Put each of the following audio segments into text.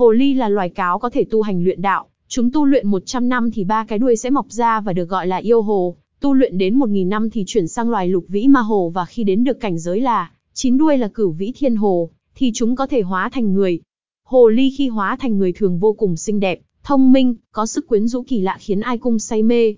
Hồ ly là loài cáo có thể tu hành luyện đạo, chúng tu luyện 100 năm thì ba cái đuôi sẽ mọc ra và được gọi là yêu hồ, tu luyện đến 1000 năm thì chuyển sang loài lục vĩ ma hồ và khi đến được cảnh giới là chín đuôi là cửu vĩ thiên hồ, thì chúng có thể hóa thành người. Hồ ly khi hóa thành người thường vô cùng xinh đẹp, thông minh, có sức quyến rũ kỳ lạ khiến ai cung say mê.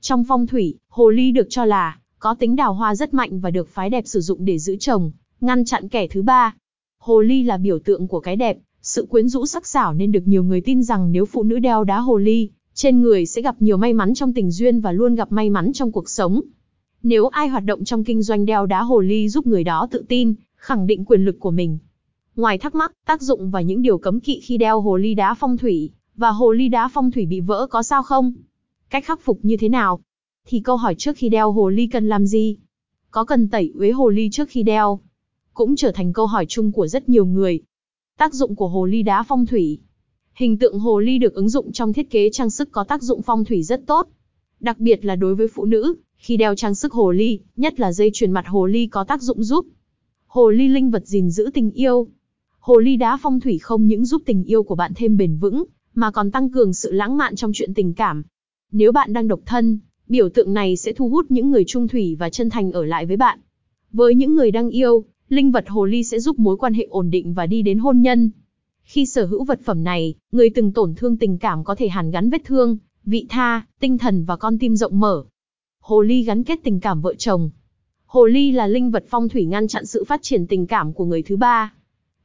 Trong phong thủy, hồ ly được cho là có tính đào hoa rất mạnh và được phái đẹp sử dụng để giữ chồng, ngăn chặn kẻ thứ ba. Hồ ly là biểu tượng của cái đẹp, sự quyến rũ sắc sảo nên được nhiều người tin rằng nếu phụ nữ đeo đá hồ ly, trên người sẽ gặp nhiều may mắn trong tình duyên và luôn gặp may mắn trong cuộc sống. Nếu ai hoạt động trong kinh doanh đeo đá hồ ly giúp người đó tự tin, khẳng định quyền lực của mình. Ngoài thắc mắc, tác dụng và những điều cấm kỵ khi đeo hồ ly đá phong thủy, và hồ ly đá phong thủy bị vỡ có sao không? Cách khắc phục như thế nào? Thì câu hỏi trước khi đeo hồ ly cần làm gì? Có cần tẩy uế hồ ly trước khi đeo? Cũng trở thành câu hỏi chung của rất nhiều người. Tác dụng của hồ ly đá phong thủy Hình tượng hồ ly được ứng dụng trong thiết kế trang sức có tác dụng phong thủy rất tốt. Đặc biệt là đối với phụ nữ, khi đeo trang sức hồ ly, nhất là dây chuyền mặt hồ ly có tác dụng giúp. Hồ ly linh vật gìn giữ tình yêu. Hồ ly đá phong thủy không những giúp tình yêu của bạn thêm bền vững, mà còn tăng cường sự lãng mạn trong chuyện tình cảm. Nếu bạn đang độc thân, biểu tượng này sẽ thu hút những người trung thủy và chân thành ở lại với bạn. Với những người đang yêu, linh vật hồ ly sẽ giúp mối quan hệ ổn định và đi đến hôn nhân. Khi sở hữu vật phẩm này, người từng tổn thương tình cảm có thể hàn gắn vết thương, vị tha, tinh thần và con tim rộng mở. Hồ ly gắn kết tình cảm vợ chồng. Hồ ly là linh vật phong thủy ngăn chặn sự phát triển tình cảm của người thứ ba.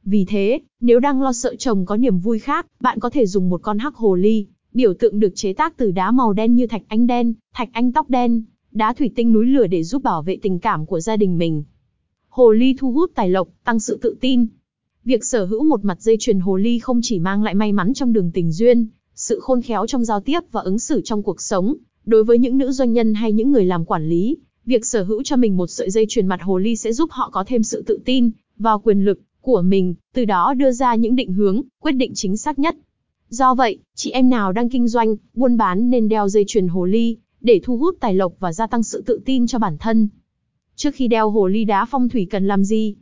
Vì thế, nếu đang lo sợ chồng có niềm vui khác, bạn có thể dùng một con hắc hồ ly, biểu tượng được chế tác từ đá màu đen như thạch anh đen, thạch anh tóc đen, đá thủy tinh núi lửa để giúp bảo vệ tình cảm của gia đình mình. Hồ ly thu hút tài lộc, tăng sự tự tin, Việc sở hữu một mặt dây chuyền hồ ly không chỉ mang lại may mắn trong đường tình duyên, sự khôn khéo trong giao tiếp và ứng xử trong cuộc sống, đối với những nữ doanh nhân hay những người làm quản lý, việc sở hữu cho mình một sợi dây chuyền mặt hồ ly sẽ giúp họ có thêm sự tự tin vào quyền lực của mình, từ đó đưa ra những định hướng, quyết định chính xác nhất. Do vậy, chị em nào đang kinh doanh, buôn bán nên đeo dây chuyền hồ ly để thu hút tài lộc và gia tăng sự tự tin cho bản thân. Trước khi đeo hồ ly đá phong thủy cần làm gì?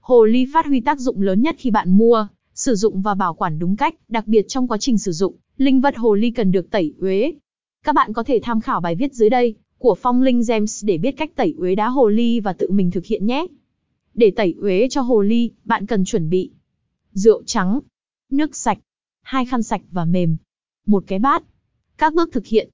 Hồ ly phát huy tác dụng lớn nhất khi bạn mua, sử dụng và bảo quản đúng cách, đặc biệt trong quá trình sử dụng, linh vật hồ ly cần được tẩy uế. Các bạn có thể tham khảo bài viết dưới đây của Phong Linh Gems để biết cách tẩy uế đá hồ ly và tự mình thực hiện nhé. Để tẩy uế cho hồ ly, bạn cần chuẩn bị rượu trắng, nước sạch, hai khăn sạch và mềm, một cái bát. Các bước thực hiện.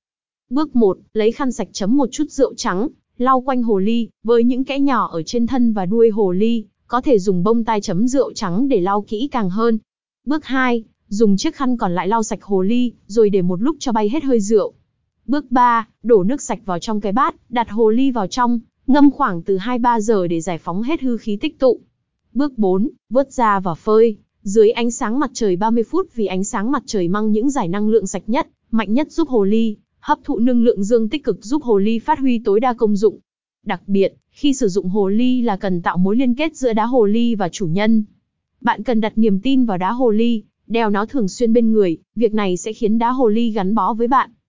Bước 1, lấy khăn sạch chấm một chút rượu trắng, lau quanh hồ ly, với những kẽ nhỏ ở trên thân và đuôi hồ ly, có thể dùng bông tai chấm rượu trắng để lau kỹ càng hơn. Bước 2, dùng chiếc khăn còn lại lau sạch hồ ly, rồi để một lúc cho bay hết hơi rượu. Bước 3, đổ nước sạch vào trong cái bát, đặt hồ ly vào trong, ngâm khoảng từ 2-3 giờ để giải phóng hết hư khí tích tụ. Bước 4, vớt ra và phơi, dưới ánh sáng mặt trời 30 phút vì ánh sáng mặt trời mang những giải năng lượng sạch nhất, mạnh nhất giúp hồ ly, hấp thụ năng lượng dương tích cực giúp hồ ly phát huy tối đa công dụng. Đặc biệt, khi sử dụng hồ ly là cần tạo mối liên kết giữa đá hồ ly và chủ nhân. Bạn cần đặt niềm tin vào đá hồ ly, đeo nó thường xuyên bên người, việc này sẽ khiến đá hồ ly gắn bó với bạn.